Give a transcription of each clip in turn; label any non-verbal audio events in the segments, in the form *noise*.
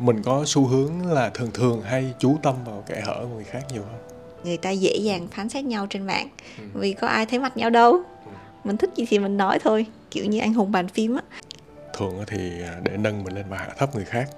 mình có xu hướng là thường thường hay chú tâm vào kẻ hở của người khác nhiều hơn người ta dễ dàng phán xét nhau trên mạng. Ừ. vì có ai thấy mặt nhau đâu. Ừ. mình thích gì thì mình nói thôi kiểu như anh hùng bàn phim á. Thường thì à, để nâng mình lên và hạ thấp người khác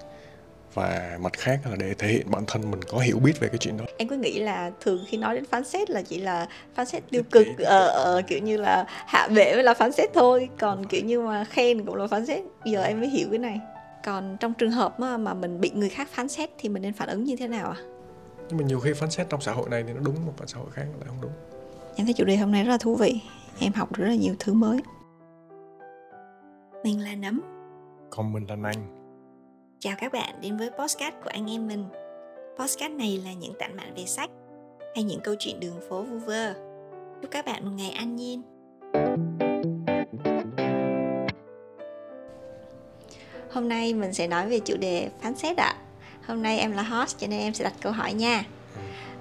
và mặt khác là để thể hiện bản thân mình có hiểu biết về cái chuyện đó. Em cứ nghĩ là thường khi nói đến phán xét là chỉ là phán xét tiêu cực ờ, ờ, kiểu như là hạ bệ mới là phán xét thôi. Còn kiểu như mà khen cũng là phán xét. Giờ em mới hiểu cái này còn trong trường hợp mà, mà mình bị người khác phán xét thì mình nên phản ứng như thế nào ạ? À? nhưng mà nhiều khi phán xét trong xã hội này thì nó đúng một xã hội khác lại không đúng. Em thấy chủ đề hôm nay rất là thú vị. Em học rất là nhiều thứ mới. Mình là nấm. Còn mình là nanh chào các bạn đến với postcard của anh em mình. Postcard này là những tản mạn về sách hay những câu chuyện đường phố vu vơ. Chúc các bạn một ngày an nhiên hôm nay mình sẽ nói về chủ đề phán xét ạ. Hôm nay em là host cho nên em sẽ đặt câu hỏi nha.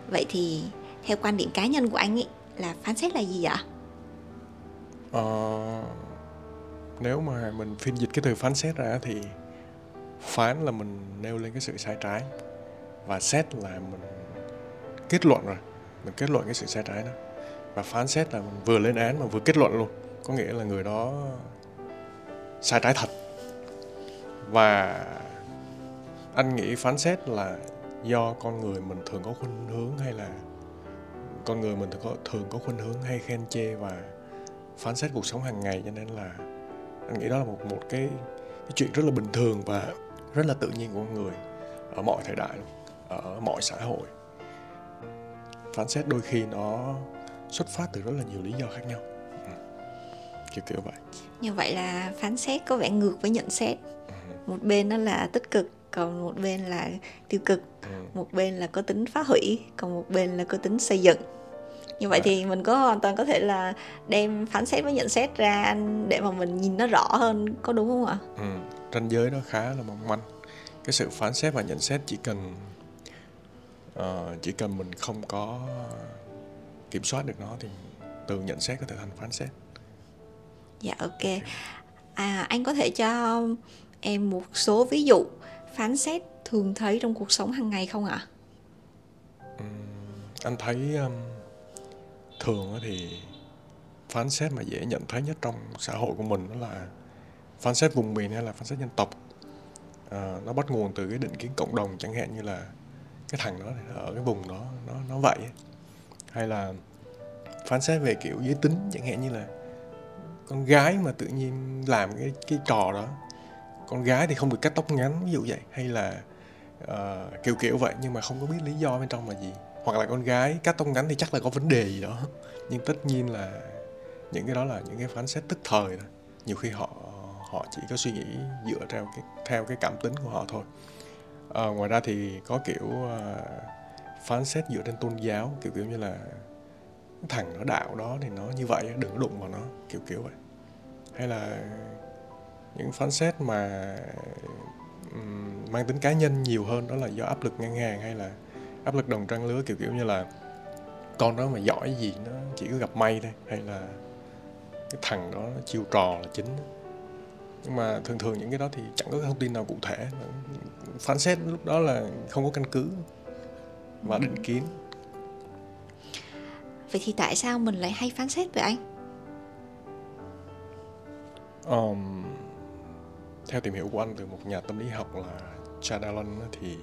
Vậy thì theo quan điểm cá nhân của anh ấy là phán xét là gì ạ ờ, nếu mà mình phiên dịch cái từ phán xét ra thì phán là mình nêu lên cái sự sai trái và xét là mình kết luận rồi. Mình kết luận cái sự sai trái đó. Và phán xét là mình vừa lên án mà vừa kết luận luôn. Có nghĩa là người đó sai trái thật và anh nghĩ phán xét là do con người mình thường có khuynh hướng hay là con người mình thường có thường có khuynh hướng hay khen chê và phán xét cuộc sống hàng ngày, cho nên là anh nghĩ đó là một một cái cái chuyện rất là bình thường và rất là tự nhiên của con người ở mọi thời đại, ở mọi xã hội phán xét đôi khi nó xuất phát từ rất là nhiều lý do khác nhau kiểu kiểu vậy. Như vậy là phán xét có vẻ ngược với nhận xét. Ừ. một bên nó là tích cực còn một bên là tiêu cực. Ừ. một bên là có tính phá hủy còn một bên là có tính xây dựng. Như vậy thì mình có hoàn toàn có thể là đem phán xét với nhận xét ra để mà mình nhìn nó rõ hơn có đúng không ạ? Ừ, ranh giới đó khá là mong manh. Cái sự phán xét và nhận xét chỉ cần uh, chỉ cần mình không có kiểm soát được nó thì từ nhận xét có thể thành phán xét dạ ok. À anh có thể cho em một số ví dụ phán xét thường thấy trong cuộc sống hàng ngày không ạ? Ừ, anh thấy um, thường thì phán xét mà dễ nhận thấy nhất trong xã hội của mình đó là phán xét vùng miền hay là phán xét dân tộc. À, nó bắt nguồn từ cái định kiến cộng đồng chẳng hạn như là cái thằng đó ở cái vùng đó nó nó vậy. Hay là phán xét về kiểu giới tính chẳng hạn như là con gái mà tự nhiên làm cái cái trò đó. Con gái thì không được cắt tóc ngắn ví dụ vậy hay là uh, kiểu kiểu vậy nhưng mà không có biết lý do bên trong là gì. Hoặc là con gái cắt tóc ngắn thì chắc là có vấn đề gì đó. *laughs* Nhưng tất nhiên là những cái đó là những cái phán xét tức thời đó. nhiều khi họ họ chỉ có suy nghĩ dựa theo cái theo cái cảm tính của họ thôi. À, ngoài ra thì có kiểu uh, phán xét dựa trên tôn giáo kiểu kiểu như là thằng nó đạo đó thì nó như vậy đừng có đụng vào nó kiểu kiểu vậy hay là những phán xét mà um, mang tính cá nhân nhiều hơn đó là do áp lực ngân hàng hay là áp lực đồng trang lứa kiểu kiểu như là con đó mà giỏi gì nó chỉ có gặp may thôi hay là cái thằng đó chiêu trò là chính. Nhưng mà thường thường những cái đó thì chẳng có thông tin nào cụ thể. Phán xét lúc đó là không có căn cứ và định ừ. kiến. Vậy thì tại sao mình lại hay phán xét về anh um, theo tìm hiểu của anh từ một nhà tâm lý học là Chad Allen thì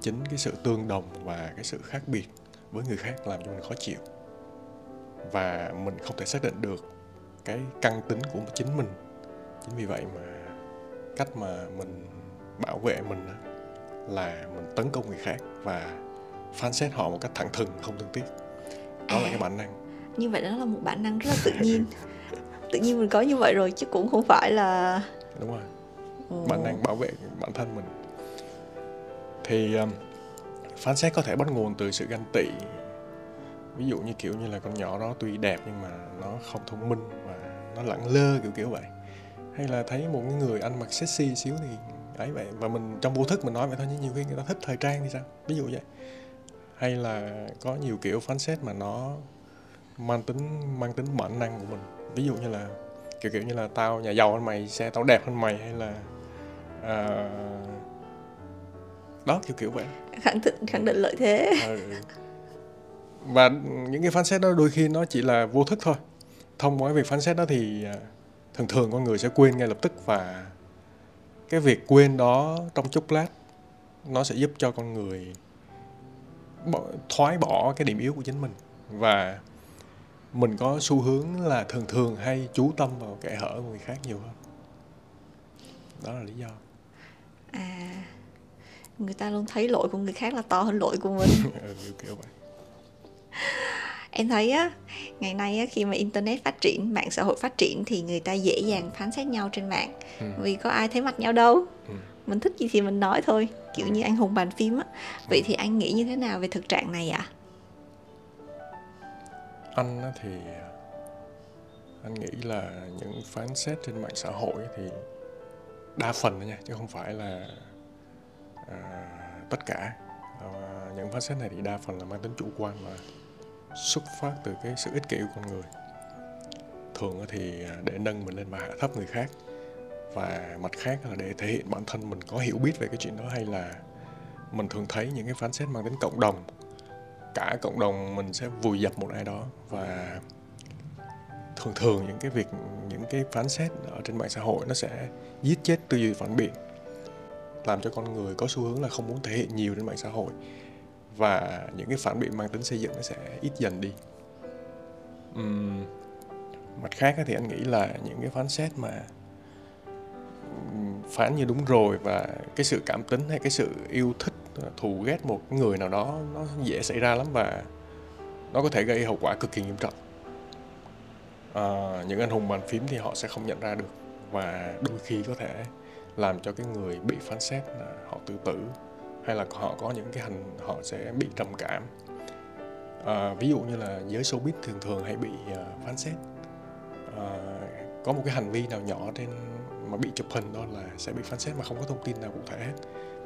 chính cái sự tương đồng và cái sự khác biệt với người khác làm cho mình khó chịu. Và mình không thể xác định được cái căn tính của chính mình. Chính vì vậy mà cách mà mình bảo vệ mình là mình tấn công người khác và phán xét họ một cách thẳng thừng không thương tiếc. Đó à, là cái bản năng. Như vậy đó là một bản năng rất là tự nhiên *laughs* tự nhiên mình có như vậy rồi chứ cũng không phải là đúng rồi. Ồ. bản năng bảo vệ bản thân mình. Thì um, phán xét có thể bắt nguồn từ sự ganh tị. Ví dụ như kiểu như là con nhỏ đó tuy đẹp nhưng mà nó không thông minh và nó lẳng lơ kiểu kiểu vậy. Hay là thấy một người ăn mặc sexy xíu thì ấy vậy. Và mình trong vô thức mình nói vậy thôi nhưng nhiều khi người ta thích thời trang thì sao? Ví dụ vậy. Hay là có nhiều kiểu phán xét mà nó mang tính mang tính bản năng của mình ví dụ như là kiểu kiểu như là tao nhà giàu hơn mày xe tao đẹp hơn mày hay là uh, đó kiểu kiểu vậy. Khẳng định khẳng định lợi thế. Ừ. và những cái phán xét đó đôi khi nó chỉ là vô thức thôi. Thông qua việc phán xét đó thì à, thường thường con người sẽ quên ngay lập tức và cái việc quên đó trong chốc lát nó sẽ giúp cho con người thoái bỏ cái điểm yếu của chính mình. Và mình có xu hướng là thường thường hay chú tâm vào kẻ hở của người khác nhiều hơn. Đó là lý do. À người ta luôn thấy lỗi của người khác là to hơn lỗi của mình. *laughs* Ừ, kiểu vậy. *laughs* Em thấy á ngày nay á, khi mà internet phát triển mạng xã hội phát triển thì người ta dễ dàng phán xét nhau trên mạng. Ừ. vì có ai thấy mặt nhau đâu. Ừ. mình thích gì thì mình nói thôi kiểu như anh hùng bàn phim á. Vậy thì anh nghĩ như thế nào về thực trạng này ạ? à? Anh thì anh nghĩ là những phán xét trên mạng xã hội thì đa phần nha chứ không phải là à, tất cả. À, những phán xét này thì đa phần là mang tính chủ quan và xuất phát từ cái sự ích kỷ của con người. Thường thì à, để nâng mình lên mà hạ thấp người khác và mặt khác là để thể hiện bản thân mình có hiểu biết về cái chuyện đó hay là mình thường thấy những cái phán xét mang tính cộng đồng cả cộng đồng mình sẽ vùi dập một ai đó và thường thường những cái việc những cái phán xét ở trên mạng xã hội nó sẽ giết chết tư duy phản biện làm cho con người có xu hướng là không muốn thể hiện nhiều trên mạng xã hội và những cái phản biện mang tính xây dựng nó sẽ ít dần đi. Uhm, mặt khác thì anh nghĩ là những cái phán xét mà phán như đúng rồi và cái sự cảm tính hay cái sự yêu thích thù ghét một người nào đó nó dễ xảy ra lắm và nó có thể gây hậu quả cực kỳ nghiêm trọng. À, những anh hùng bàn phím thì họ sẽ không nhận ra được và đôi khi có thể làm cho cái người bị phán xét họ tự tử hay là họ có những cái hành họ sẽ bị trầm cảm. À, ví dụ như là giới showbiz thường thường hay bị uh, phán xét. À, có một cái hành vi nào nhỏ trên mà bị chụp hình đó là sẽ bị phán xét mà không có thông tin nào cụ thể hết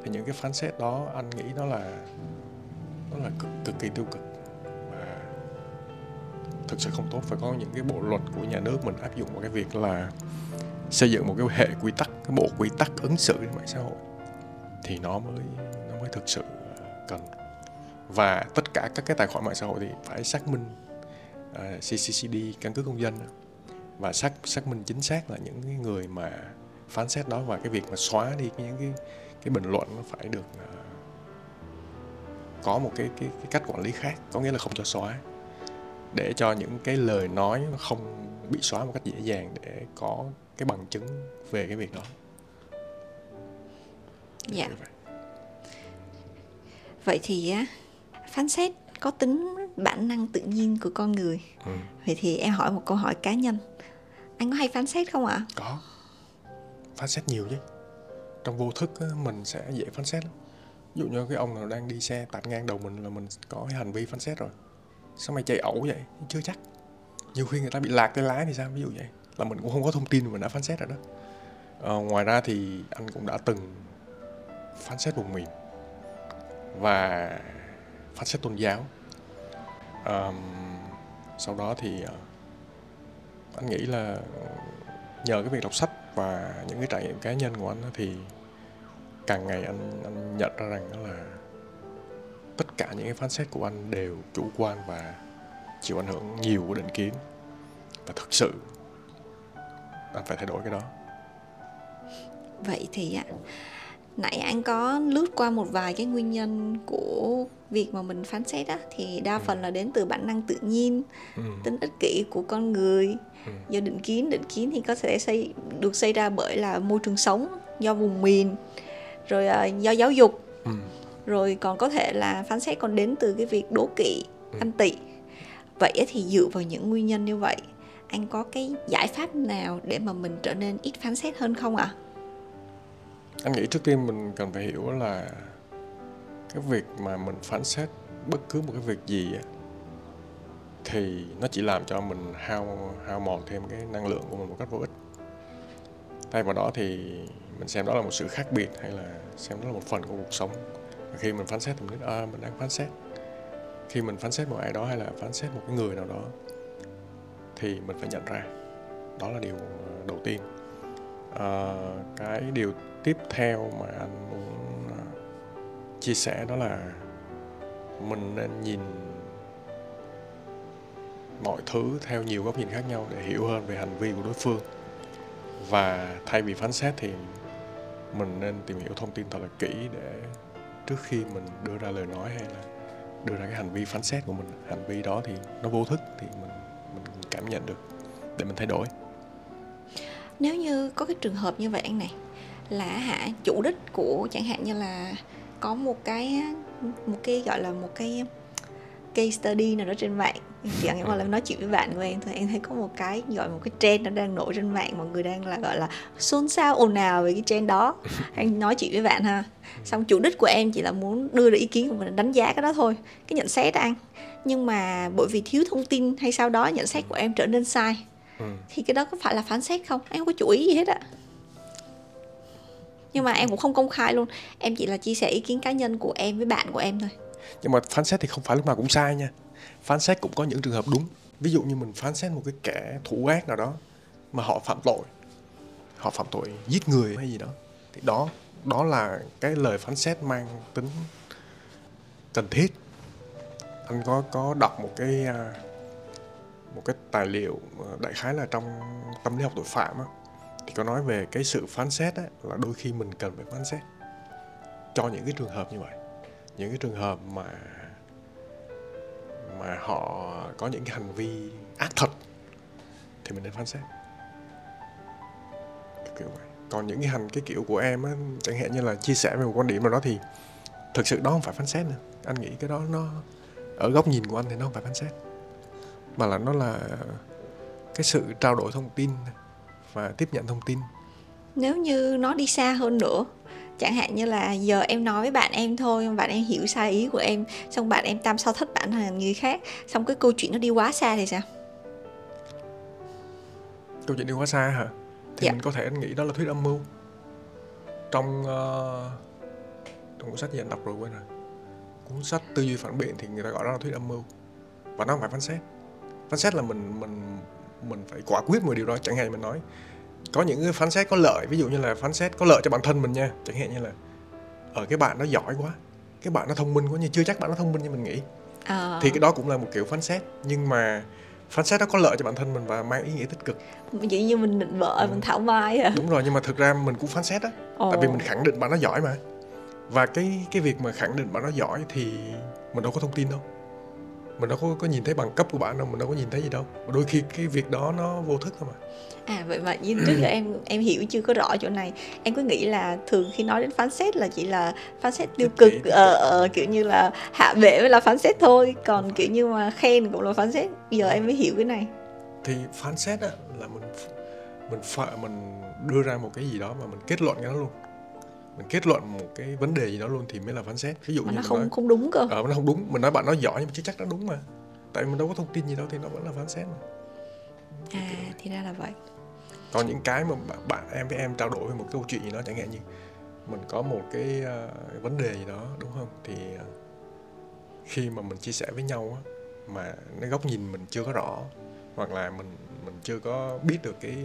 thì những cái phán xét đó anh nghĩ nó là nó là cực, cực kỳ tiêu cực. Và thực sự không tốt. Phải có những cái bộ luật của nhà nước mình áp dụng vào cái việc là xây dựng một cái hệ quy tắc cái bộ quy tắc ứng xử trên mạng xã hội. Thì nó mới nó mới thực sự cần. Và tất cả các cái tài khoản mạng xã hội thì phải xác minh à, uh, CCCD căn cứ công dân. Và xác xác minh chính xác là những cái người mà phán xét đó và cái việc mà xóa đi những cái cái bình luận nó phải được uh, có một cái, cái cái cách quản lý khác có nghĩa là không cho xóa. Để cho những cái lời nói nó không bị xóa một cách dễ dàng để có cái bằng chứng về cái việc đó. Dạ. vậy thì á phán xét có tính bản năng tự nhiên của con người. Ừ. vậy thì em hỏi một câu hỏi cá nhân. Anh có hay phán xét không ạ? Có. Phán xét nhiều chứ trong vô thức á, mình sẽ dễ phán xét lắm. Ví dụ như cái ông nào đang đi xe tạt ngang đầu mình là mình có cái hành vi phán xét rồi. Sao mày chạy ẩu vậy? Chưa chắc. Nhiều khi người ta bị lạc cái lái thì sao? Ví dụ vậy. Là mình cũng không có thông tin mình đã phán xét rồi đó. À, ngoài ra thì anh cũng đã từng phán xét vùng miền và phán xét tôn giáo. À, sau đó thì ờ, anh nghĩ là nhờ cái việc đọc sách và những cái trải nghiệm cá nhân của anh thì càng ngày anh anh nhận ra rằng đó là tất cả những cái phán xét của anh đều chủ quan và chịu ảnh hưởng nhiều của định kiến. Và thực sự, anh phải thay đổi cái đó. Vậy thì ạ nãy anh có lướt qua một vài cái nguyên nhân của việc mà mình phán xét á thì đa ừ. phần là đến từ bản năng tự nhiên ừ. tính ích kỷ của con người ừ. do định kiến định kiến thì có thể xây được xây ra bởi là môi trường sống do vùng miền rồi uh, do giáo dục ừ. rồi còn có thể là phán xét còn đến từ cái việc đố kỵ ừ. anh tị vậy thì dựa vào những nguyên nhân như vậy anh có cái giải pháp nào để mà mình trở nên ít phán xét hơn không ạ à? Anh nghĩ trước tiên mình cần phải hiểu là cái việc mà mình phán xét bất cứ một cái việc gì thì nó chỉ làm cho mình hao hao mòn thêm cái năng lượng của mình một cách vô ích. Thay vào đó thì mình xem đó là một sự khác biệt hay là xem đó là một phần của cuộc sống. Và khi mình phán xét thì mình biết à, mình đang phán xét. Khi mình phán xét một ai đó hay là phán xét một cái người nào đó thì mình phải nhận ra đó là điều đầu tiên. À, cái điều tiếp theo mà anh muốn à, chia sẻ đó là mình nên nhìn mọi thứ theo nhiều góc nhìn khác nhau để hiểu hơn về hành vi của đối phương. Và thay vì phán xét thì mình nên tìm hiểu thông tin thật là kỹ để trước khi mình đưa ra lời nói hay là đưa ra cái hành vi phán xét của mình, hành vi đó thì nó vô thức thì mình mình cảm nhận được để mình thay đổi. Nếu như có cái trường hợp như vậy anh này là hả chủ đích của chẳng hạn như là có một cái một cái gọi là một cái case study nào đó trên mạng. Chẳng hạn là nói chuyện với bạn của em thôi em thấy có một cái gọi một cái trend nó đang nổi trên mạng mọi người đang là gọi là xôn xao ồn ào về cái trend đó. *laughs* Anh nói chuyện với bạn ha. Xong chủ đích của em chỉ là muốn đưa ra ý kiến của mình đánh giá cái đó thôi cái nhận xét anh nhưng mà bởi vì thiếu thông tin hay sau đó nhận xét của em trở nên sai. Ừ. thì cái đó có phải là phán xét không? Em không có chú ý gì hết ạ nhưng mà em cũng không công khai luôn. Em chỉ là chia sẻ ý kiến cá nhân của em với bạn của em thôi. Nhưng mà phán xét thì không phải lúc nào cũng sai nha. Phán xét cũng có những trường hợp đúng. Ví dụ như mình phán xét một cái kẻ thủ ác nào đó mà họ phạm tội. Họ phạm tội giết người hay gì đó. Thì đó đó là cái lời phán xét mang tính cần thiết. Anh có có đọc một cái à, một cái tài liệu đại khái là trong tâm lý học tội phạm á thì có nói về cái sự phán xét á, là đôi khi mình cần phải phán xét cho những cái trường hợp như vậy. Những cái trường hợp mà mà họ có những cái hành vi ác thật thì mình nên phán xét. Kiểu vậy. Còn những cái hành cái kiểu của em á chẳng hạn như là chia sẻ về một quan điểm nào đó thì thực sự đó không phải phán xét nữa. Anh nghĩ cái đó nó ở góc nhìn của anh thì nó không phải phán xét mà là nó là cái sự trao đổi thông tin và tiếp nhận thông tin. Nếu như nó đi xa hơn nữa chẳng hạn như là giờ em nói với bạn em thôi bạn em hiểu sai ý của em xong bạn em tam so thất bạn thành người khác xong cái câu chuyện nó đi quá xa thì sao? Câu chuyện đi quá xa hả? Thì dạ. mình có thể nghĩ đó là thuyết âm mưu. Trong uh, trong cuốn sách gì anh đọc rồi quên rồi. Cuốn sách tư duy phản biện thì người ta gọi đó là thuyết âm mưu. Và nó không phải phán xét. Phán xét là mình mình mình phải quả quyết một điều đó chẳng hạn mình nói có những cái phán xét có lợi ví dụ như là phán xét có lợi cho bản thân mình nha chẳng hạn như là ở cái bạn nó giỏi quá cái bạn nó thông minh quá nhưng chưa chắc bạn nó thông minh như mình nghĩ. À. thì cái đó cũng là một kiểu phán xét nhưng mà phán xét đó có lợi cho bản thân mình và mang ý nghĩa tích cực. Vậy như mình định vợ ừ. mình thảo mai à. Đúng rồi nhưng mà thực ra mình cũng phán xét á tại vì mình khẳng định bạn nó giỏi mà. Và cái cái việc mà khẳng định bạn nó giỏi thì mình đâu có thông tin đâu mình đâu có, có nhìn thấy bằng cấp của bạn đâu mình đâu có nhìn thấy gì đâu. Đôi khi cái việc đó nó vô thức thôi mà. À vậy mà như trước giờ em em hiểu chưa có rõ chỗ này. Em cứ nghĩ là thường khi nói đến phán xét là chỉ là phán xét tiêu cực ờ, ờ, kiểu như là hạ bệ mới là phán xét thôi. Còn kiểu như mà khen cũng là phán xét. Giờ em mới hiểu cái này. Thì phán xét á là mình mình phải mình đưa ra một cái gì đó mà mình kết luận cái đó luôn mình kết luận một cái vấn đề gì đó luôn thì mới là phán xét. Ví dụ mà như nó không nói, không đúng cơ. Ờ nó không đúng. Mình nói bạn nói giỏi nhưng mà chứ chắc nó đúng mà. Tại mình đâu có thông tin gì đâu thì nó vẫn là phán xét mà. À thì ra là vậy. Còn những cái mà bạn, bạn em với em trao đổi về một câu chuyện gì đó chẳng hạn như mình có một cái uh, vấn đề gì đó đúng không? Thì uh, khi mà mình chia sẻ với nhau á mà cái góc nhìn mình chưa có rõ hoặc là mình mình chưa có biết được cái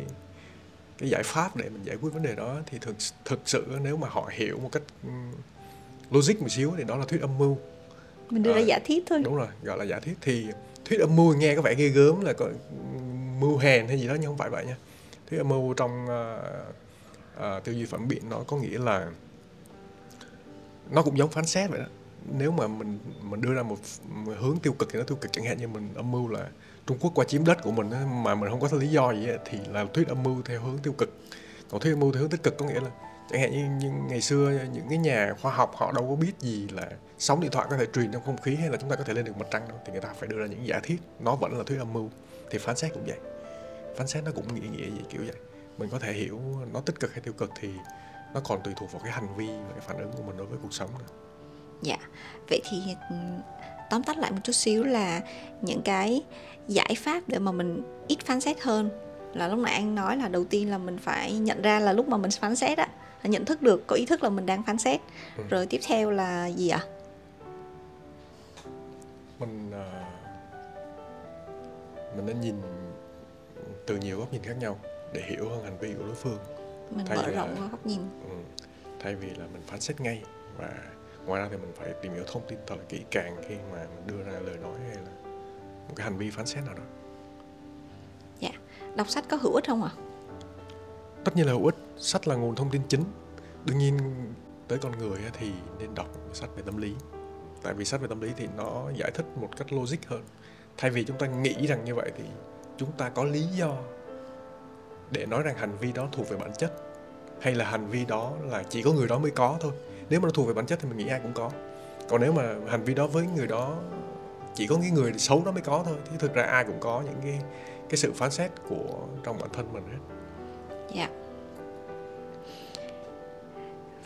cái giải pháp để mình giải quyết vấn đề đó thì thực thực sự nếu mà họ hiểu một cách logic một xíu thì đó là thuyết âm mưu. Mình đưa ra giả thiết thôi. đúng rồi gọi là giả thiết thì thuyết âm mưu nghe có vẻ ghê gớm là có mưu hèn hay gì đó nhưng không phải vậy nha. Thuyết âm mưu trong uh, uh, tư duy phản biện nó có nghĩa là nó cũng giống phán xét vậy đó. Nếu mà mình mình đưa ra một hướng tiêu cực thì nó tiêu cực chẳng hạn như mình âm mưu là Trung Quốc qua chiếm đất của mình mà mình không có lý do gì thì là thuyết âm mưu theo hướng tiêu cực. Còn thuyết âm mưu theo hướng tích cực có nghĩa là chẳng hạn như, như ngày xưa những cái nhà khoa học họ đâu có biết gì là sóng điện thoại có thể truyền trong không khí hay là chúng ta có thể lên được mặt trăng đâu thì người ta phải đưa ra những giả thiết nó vẫn là thuyết âm mưu thì phán xét cũng vậy. Phán xét nó cũng nghĩa nghĩa gì kiểu vậy. Mình có thể hiểu nó tích cực hay tiêu cực thì nó còn tùy thuộc vào cái hành vi và cái phản ứng của mình đối với cuộc sống nữa. Dạ. Vậy thì ừ, tóm tắt lại một chút xíu là những cái giải pháp để mà mình ít phán xét hơn là lúc nãy anh nói là đầu tiên là mình phải nhận ra là lúc mà mình phán xét á là nhận thức được có ý thức là mình đang phán xét ừ. rồi tiếp theo là gì ạ à? mình uh, mình nên nhìn từ nhiều góc nhìn khác nhau để hiểu hơn hành vi của đối phương mình thay mở rộng là, góc nhìn ừ, thay vì là mình phán xét ngay và ngoài ra thì mình phải tìm hiểu thông tin thật là kỹ càng khi mà mình đưa ra lời nói hay là một cái hành vi phán xét nào đó. Dạ. Đọc sách có hữu ích không ạ? Tất nhiên là hữu ích. Sách là nguồn thông tin chính. Đương nhiên tới con người thì nên đọc sách về tâm lý. Tại vì sách về tâm lý thì nó giải thích một cách logic hơn. Thay vì chúng ta nghĩ rằng như vậy thì chúng ta có lý do để nói rằng hành vi đó thuộc về bản chất hay là hành vi đó là chỉ có người đó mới có thôi nếu mà nó thuộc về bản chất thì mình nghĩ ai cũng có. Còn nếu mà hành vi đó với người đó chỉ có cái người xấu đó mới có thôi thì thực ra ai cũng có những cái cái sự phán xét của trong bản thân mình hết. Dạ.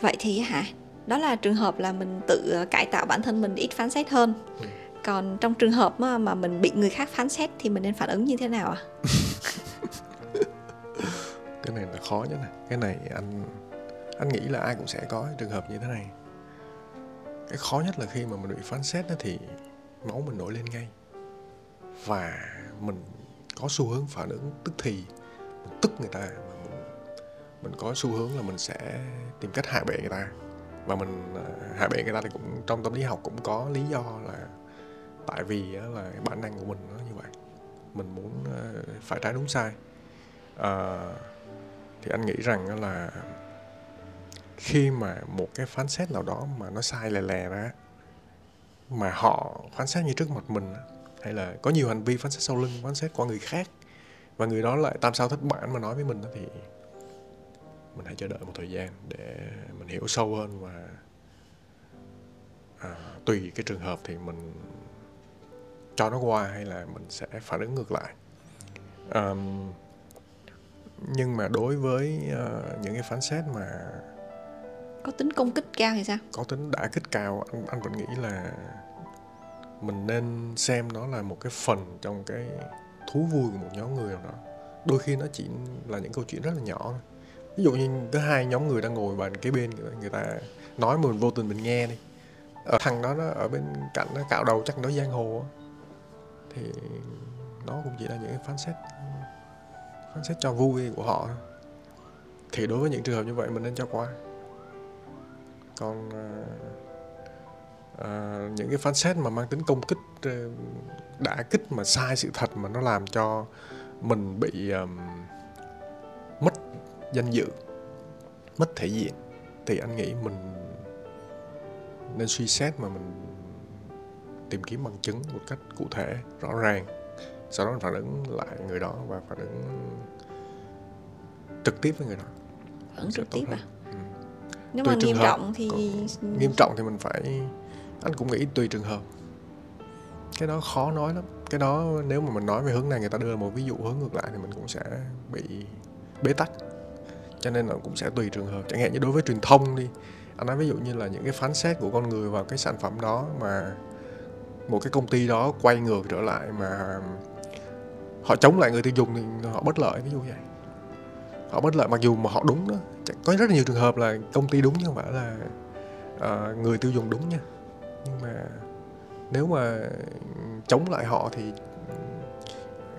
Vậy thì hả đó là trường hợp là mình tự ờ, cải tạo bản thân mình ít phán xét hơn. Ừ. còn trong trường hợp mà, mà mình bị người khác phán xét thì mình nên phản ứng như thế nào ạ? À? *laughs* cái này là khó nhất này. Cái này anh anh nghĩ là ai cũng sẽ có trường hợp như thế này. Cái khó nhất là khi mà mình bị phán xét đó thì máu mình nổi lên ngay. Và mình có xu hướng phản ứng tức thì. Mình tức người ta mà mình, mình có xu hướng là mình sẽ tìm cách hạ bệ người ta. Và mình à, hạ bệ người ta thì cũng trong tâm lý học cũng có lý do là tại vì là bản năng của mình nó như vậy. Mình muốn à, phải trái đúng sai. À, thì anh nghĩ rằng là khi mà một cái phán xét nào đó mà nó sai lè lè ra mà họ phán xét như trước mặt mình hay là có nhiều hành vi phán xét sau lưng phán xét qua người khác và người đó lại tam sao thất bản mà nói với mình thì mình hãy chờ đợi một thời gian để mình hiểu sâu hơn và à, tùy cái trường hợp thì mình cho nó qua hay là mình sẽ phản ứng ngược lại. Um, nhưng mà đối với uh, những cái phán xét mà có tính công kích cao thì sao? Có tính đã kích cao. Anh anh vẫn nghĩ là mình nên xem nó là một cái phần trong cái thú vui của một nhóm người nào đó. Đôi khi nó chỉ là những câu chuyện rất là nhỏ ví dụ như có hai nhóm người đang ngồi bàn kế bên, người ta nói mà mình vô tình mình nghe đi. Ở thằng đó nó ở bên cạnh nó cạo đầu chắc nó giang hồ thì nó cũng chỉ là những cái phán xét phán xét cho vui của họ thì đối với những trường hợp như vậy mình nên cho qua còn uh, uh, những cái phán xét mà mang tính công kích uh, đã kích mà sai sự thật mà nó làm cho mình bị um, mất danh dự mất thể diện thì anh nghĩ mình nên suy xét mà mình tìm kiếm bằng chứng một cách cụ thể rõ ràng. Sau đó phản ứng lại người đó và phản ứng trực tiếp với người đó. Phản ứng trực tiếp à. Nếu tùy mà nghiêm trọng thì nghiêm trọng thì mình phải anh cũng nghĩ tùy trường hợp. Cái đó khó nói lắm. Cái đó nếu mà mình nói về hướng này người ta đưa một ví dụ hướng ngược lại thì mình cũng sẽ bị bế tắc. Cho nên là cũng sẽ tùy trường hợp. Chẳng hạn như đối với truyền thông đi. Anh nói ví dụ như là những cái phán xét của con người vào cái sản phẩm đó mà một cái công ty đó quay ngược trở lại mà họ chống lại người tiêu dùng thì họ bất lợi. Ví dụ vậy. Họ bất lợi mặc dù mà họ đúng đó có rất là nhiều trường hợp là công ty đúng chứ không phải là uh, người tiêu dùng đúng nha. Nhưng mà nếu mà chống lại họ thì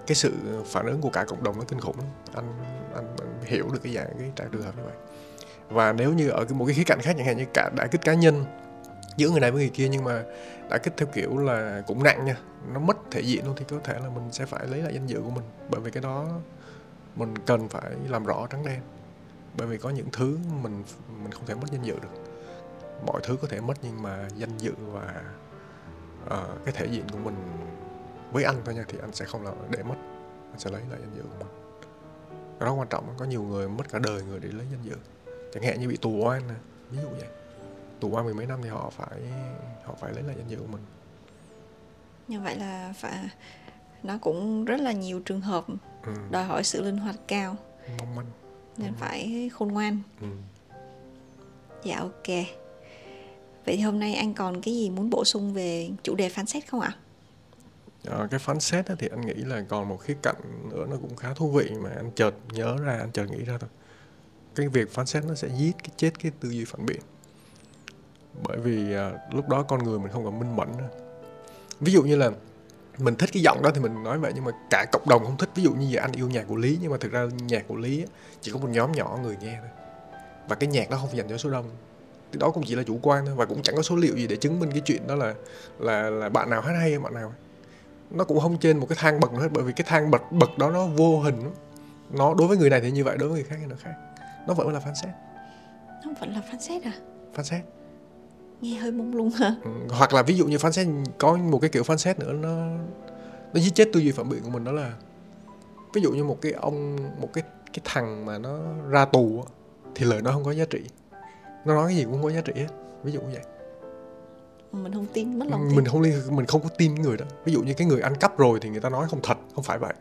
cái sự phản ứng của cả cộng đồng nó kinh khủng. Anh anh, anh hiểu được cái dạng cái trạng trường hợp như vậy. Và nếu như ở một cái khía cạnh khác chẳng hạn như cả đã kích cá nhân giữa người này với người kia nhưng mà đã kích theo kiểu là cũng nặng nha nó mất thể diện luôn thì có thể là mình sẽ phải lấy lại danh dự của mình. Bởi vì cái đó mình cần phải làm rõ trắng đen bởi vì có những thứ mình mình không thể mất danh dự được. Mọi thứ có thể mất nhưng mà danh dự và uh, cái thể diện của mình với anh thôi nha thì anh sẽ không là để mất. Anh sẽ lấy lại danh dự của mình. Cái đó quan trọng có nhiều người mất cả đời người để lấy danh dự. Chẳng hạn như bị tù oan nè ví dụ vậy. Tù oan mười mấy năm thì họ phải họ phải lấy lại danh dự của mình. Như vậy là phải nó cũng rất là nhiều trường hợp ừ. đòi hỏi sự linh hoạt cao. Mong manh nên phải khôn ngoan. Ừ. dạ ok. Vậy thì hôm nay anh còn cái gì muốn bổ sung về chủ đề phán xét không ạ? À, cái phán xét thì anh nghĩ là còn một khía cạnh nữa nó cũng khá thú vị mà anh chợt nhớ ra anh chợt nghĩ ra thôi. Cái việc phán xét nó sẽ giết cái chết cái tư duy phản biện. Bởi vì à, lúc đó con người mình không còn minh mẫn nữa. Ví dụ như là mình thích cái giọng đó thì mình nói vậy nhưng mà cả cộng đồng không thích. Ví dụ như giờ anh yêu nhạc của lý nhưng mà thực ra nhạc của lý chỉ có một nhóm nhỏ người nghe thôi. Và cái nhạc đó không dành cho số đông. Thì đó cũng chỉ là chủ quan thôi và cũng chẳng có số liệu gì để chứng minh cái chuyện đó là là là bạn nào hát hay hay bạn nào nó cũng không trên một cái thang bậc nữa hết bởi vì cái thang bậc bậc đó nó vô hình nó đối với người này thì như vậy đối với người khác thì nó khác. Nó vẫn là phán xét nó vẫn là phán xét à? Phán xét nghe hơi mông lung hả? Ừ, hoặc là ví dụ như phán xét có một cái kiểu phán xét nữa nó nó giết chết tư duy phản biện của mình đó là ví dụ như một cái ông một cái cái thằng mà nó ra tù thì lời nó không có giá trị. Nó nói cái gì cũng không có giá trị hết ví dụ như vậy. Mình không tin mất lòng tin. mình không liên mình không có tin người đó. Ví dụ như cái người ăn cắp rồi thì người ta nói không thật không phải vậy.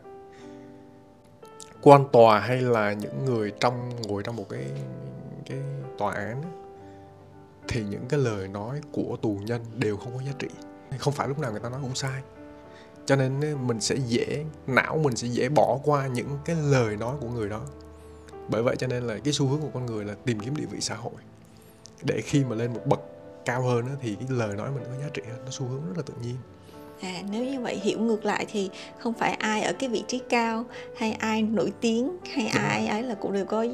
Quan tòa hay là những người trong ngồi trong một cái cái tòa án thì những cái lời nói của tù nhân đều không có giá trị. Không phải lúc nào người ta nói cũng sai. Cho nên mình sẽ dễ, não mình sẽ dễ bỏ qua những cái lời nói của người đó. Bởi vậy cho nên là cái xu hướng của con người là tìm kiếm địa vị xã hội. Để khi mà lên một bậc cao hơn thì cái lời nói mình có giá trị hơn, nó xu hướng rất là tự nhiên à nếu như vậy hiểu ngược lại thì không phải ai ở cái vị trí cao hay ai nổi tiếng hay đúng ai ấy là cũng đều có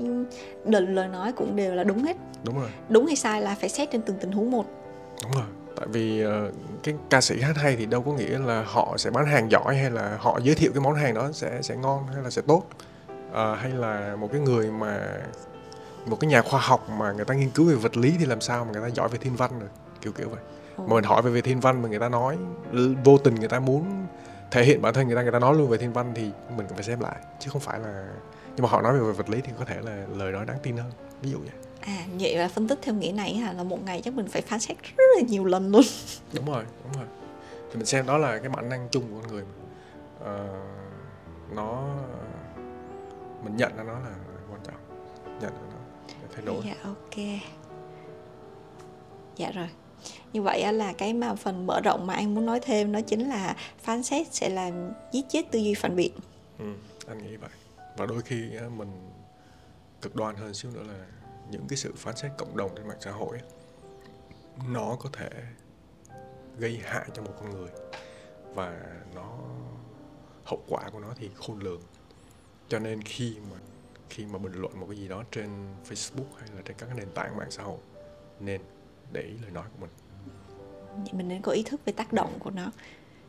định lời nói cũng đều là đúng hết. Đúng rồi. Đúng hay sai là phải xét trên từng tình huống một. Đúng rồi. Tại vì uh, cái ca sĩ hát hay thì đâu có nghĩa là họ sẽ bán hàng giỏi hay là họ giới thiệu cái món hàng đó sẽ sẽ ngon hay là sẽ tốt. Uh, hay là một cái người mà một cái nhà khoa học mà người ta nghiên cứu về vật lý thì làm sao mà người ta giỏi về thiên văn rồi kiểu kiểu vậy mà mình hỏi về về thiên văn mà người ta nói vô tình người ta muốn thể hiện bản thân người ta người ta nói luôn về thiên văn thì mình cũng phải xem lại chứ không phải là nhưng mà họ nói về vật lý thì có thể là lời nói đáng tin hơn ví dụ vậy. À vậy là phân tích theo nghĩa này hả? Là một ngày chắc mình phải phán xét rất là nhiều lần luôn. *laughs* Đúng rồi đúng rồi. Thì mình xem đó là cái bản năng chung của con người mà. Uh, nó mình nhận ra nó là quan trọng. Nhận ra nó thay đổi. Dạ ok. Dạ rồi như vậy là cái mà phần mở rộng mà anh muốn nói thêm nó chính là phán xét sẽ làm giết chết tư duy phản biện. Ừ, anh nghĩ vậy. Và đôi khi mình cực đoan hơn xíu nữa là những cái sự phán xét cộng đồng trên mạng xã hội nó có thể gây hại cho một con người và nó hậu quả của nó thì khôn lường. Cho nên khi mà khi mà bình luận một cái gì đó trên Facebook hay là trên các nền tảng mạng xã hội nên để ý lời nói của mình. Mình nên có ý thức về tác động của nó.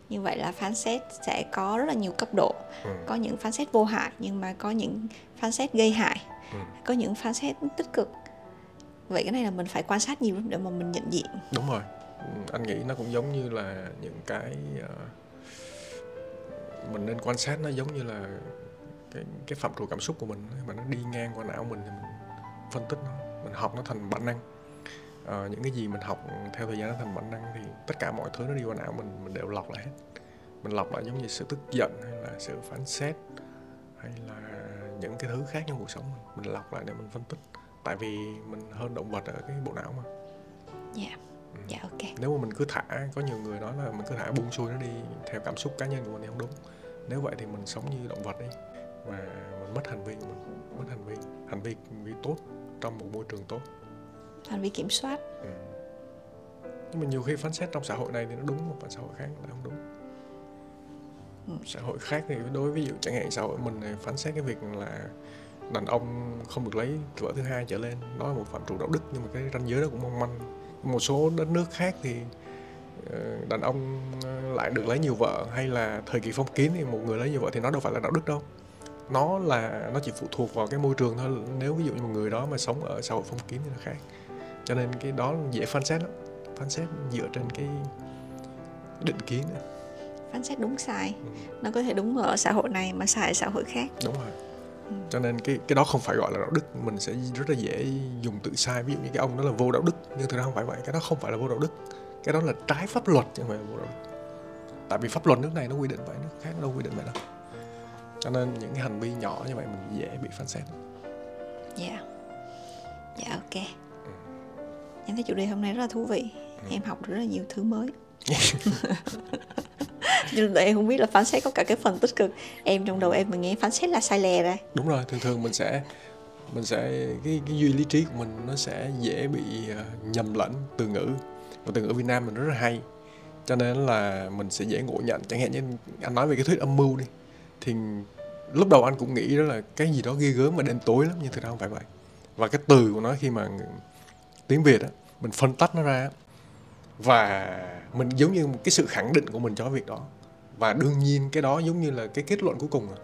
Như vậy là phán xét sẽ có rất là nhiều cấp độ. Ừ. có những phán xét vô hại nhưng mà có những phán xét gây hại. Ừ. có những phán xét tích cực. Vậy cái này là mình phải quan sát nhiều để mà mình nhận diện. Đúng rồi. Anh nghĩ nó cũng giống như là những cái uh, mình nên quan sát nó giống như là cái cái phạm trù cảm xúc của mình. Mà nó đi ngang qua não mình thì mình phân tích nó mình học nó thành bản năng uh, những cái gì mình học theo thời gian nó thành bản năng thì tất cả mọi thứ nó đi qua não mình mình đều lọc lại hết. Mình lọc lại giống như sự tức giận hay là sự phán xét hay là những cái thứ khác trong cuộc sống mình. Mình lọc lại để mình phân tích. Tại vì mình hơn động vật ở cái bộ não mà. Dạ. Yeah. ừ. dạ ok. Nếu mà mình cứ thả có nhiều người nói là mình cứ thả buông xuôi nó đi theo cảm xúc cá nhân của mình thì không đúng. Nếu vậy thì mình sống như động vật đi. Và mình mất hành vi mình mất hành vi. Hành vi vi tốt trong một môi trường tốt hành vi kiểm soát. Ừ. nhưng mà nhiều khi phán xét trong xã hội này thì nó đúng một xã hội khác là không đúng. Ừ. xã hội khác thì đối ví dụ chẳng hạn xã hội mình phán xét cái việc là đàn ông không được lấy vợ thứ hai trở lên đó là một phạm trù đạo đức nhưng mà cái ranh giới đó cũng mong manh. Một số đất nước khác thì ờ, đàn ông ờ, lại được lấy nhiều vợ hay là thời kỳ phong kiến thì một người lấy nhiều vợ thì nó đâu phải là đạo đức đâu. Nó là nó chỉ phụ thuộc vào cái môi trường thôi nếu ví dụ như một người đó mà sống ở xã hội phong kiến thì nó khác cho nên cái đó dễ phán xét lắm. Phán xét dựa trên cái định kiến đó. phán xét đúng sai. Ừ. nó có thể đúng ở xã hội này mà sai ở xã hội khác. Đúng rồi. Ừ. cho nên cái cái đó không phải gọi là đạo đức. Mình sẽ rất là dễ dùng tự sai. Ví dụ như cái ông đó là vô đạo đức. Nhưng thực ra không phải vậy. Cái đó không phải là vô đạo đức. Cái đó là trái pháp luật chứ không phải là vô đạo đức. Tại vì pháp luật nước này nó quy định vậy. Nước khác đâu quy định vậy đâu. Cho nên những cái hành vi nhỏ như vậy mình dễ bị phán xét. Dạ. Yeah. dạ yeah, ok em thấy chủ đề hôm nay rất là thú vị. Ừ. em học được rất là nhiều thứ mới. *laughs* *laughs* Nhưng em không biết là phán xét có cả cái phần tích cực. Em trong đầu em mà nghe phán xét là sai lè ra. Đúng rồi thường thường mình sẽ mình sẽ cái cái duy lý trí của mình nó sẽ dễ bị uh, nhầm lẫn từ ngữ. Và từ ngữ Việt Nam mình rất là hay. Cho nên là mình sẽ dễ ngộ nhận. Chẳng hạn như anh nói về cái thuyết âm mưu đi thì lúc đầu anh cũng nghĩ đó là cái gì đó ghê gớm và đen tối lắm nhưng thực ra không phải vậy. Và cái từ của nó khi mà tiếng Việt á mình phân tách nó ra và mình giống như một cái sự khẳng định của mình cho việc đó. Và đương nhiên cái đó giống như là cái kết luận cuối cùng à.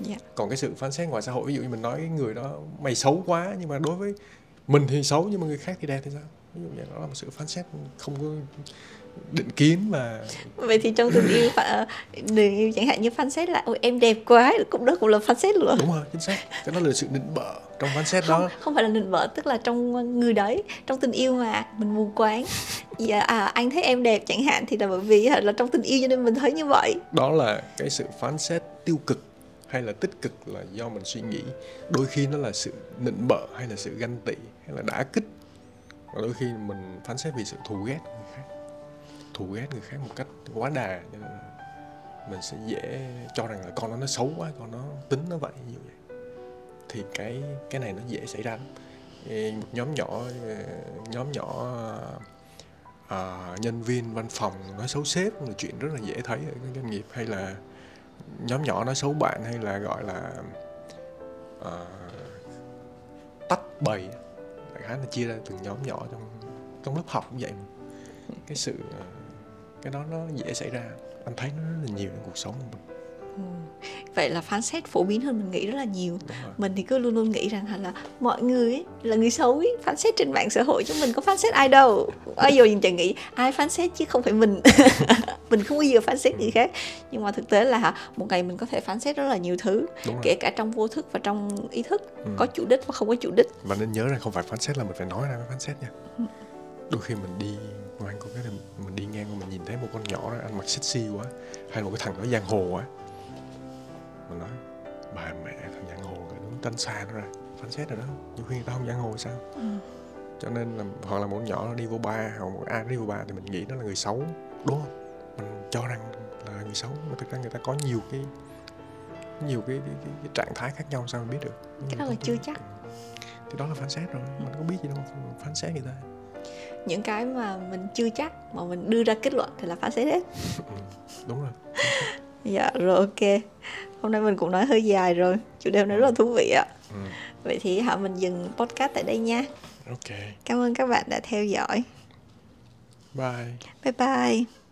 dạ. Còn cái sự phán xét ngoài xã hội ví dụ như mình nói cái người đó mày xấu quá nhưng mà đối với mình thì xấu nhưng mà người khác thì đẹp thì sao ví dụ như đó là một sự phán xét không có định kiến và vậy thì trong tình yêu tình yêu chẳng hạn như phán xét là ôi em đẹp quá cũng đó cũng là phán xét luôn. Đúng rồi chính xác. Cái đó là sự định bợ trong phán xét không đó. Không phải là định vợ tức là trong người đấy trong tình yêu mà mình mù quáng. Dạ, à, anh thấy em đẹp chẳng hạn thì là bởi vì là trong tình yêu cho nên mình thấy như vậy. Đó là cái sự phán xét tiêu cực hay là tích cực là do mình suy nghĩ. Đôi khi nó là sự nịnh bợ hay là sự ganh tị hay là đả kích và đôi khi mình phán xét vì sự thù ghét người khác. Thù ghét người khác một cách quá đà cho nên là mình sẽ dễ cho rằng là con nó nó xấu quá con nó tính nó vậy như vậy. Thì cái cái này nó dễ xảy ra một nhóm nhỏ nhóm nhỏ à, nhân viên văn phòng nói xấu sếp là chuyện rất là dễ thấy ở các doanh nghiệp. Hay là nhóm nhỏ nói xấu bạn hay là gọi là à, tách bầy khá là chia ra từng nhóm nhỏ trong trong lớp học cũng vậy mà. cái sự ờ, cái đó nó dễ xảy ra anh thấy nó rất là nhiều trong cuộc sống của mình vậy là phán xét phổ biến hơn mình nghĩ rất là nhiều. Mình thì cứ luôn luôn nghĩ rằng là mọi người ấy, là người xấu ấy, phán xét trên mạng xã hội chứ mình có phán xét ai đâu. Bao giờ mình chẳng nghĩ ai phán xét chứ không phải mình. *laughs* Mình không bao giờ phán xét người khác. Nhưng mà thực tế là một ngày mình có thể phán xét rất là nhiều thứ kể cả trong vô thức và trong ý thức. Ừ. có chủ đích và không có chủ đích. Và nên nhớ rằng không phải phán xét là mình phải nói ra mới phán xét nha. Đôi khi mình đi ngoan có cái là mình đi ngang qua mình nhìn thấy một con nhỏ đó ăn mặc sexy quá hay một cái thằng đó giang hồ quá mình nói bà mẹ thằng giang hồ rồi đúng tránh xa nó ra phán xét rồi đó nhiều khi người ta không giang hồ sao? Ừ. cho nên là hoặc là một nhỏ nó đi vô bar hoặc một ai đi vô bar thì mình nghĩ nó là người xấu đúng không? Mình cho rằng là người xấu mà thực ra người ta có nhiều cái nhiều cái, cái, cái, cái trạng thái khác nhau sao mình biết được. Cái đó là chưa chắc. thì đó là phán xét rồi mình có biết gì đâu phán xét người ta. Những cái mà mình chưa chắc mà mình đưa ra kết luận thì là phán xét hết. Ừ, đúng rồi *laughs* dạ rồi ok. Hôm nay mình cũng nói hơi dài rồi. Chủ đề này rất là thú vị ạ. Ừ. vậy thì hả mình dừng podcast tại đây nha. Ok. Cảm ơn các bạn đã theo dõi. Bye. Bye bye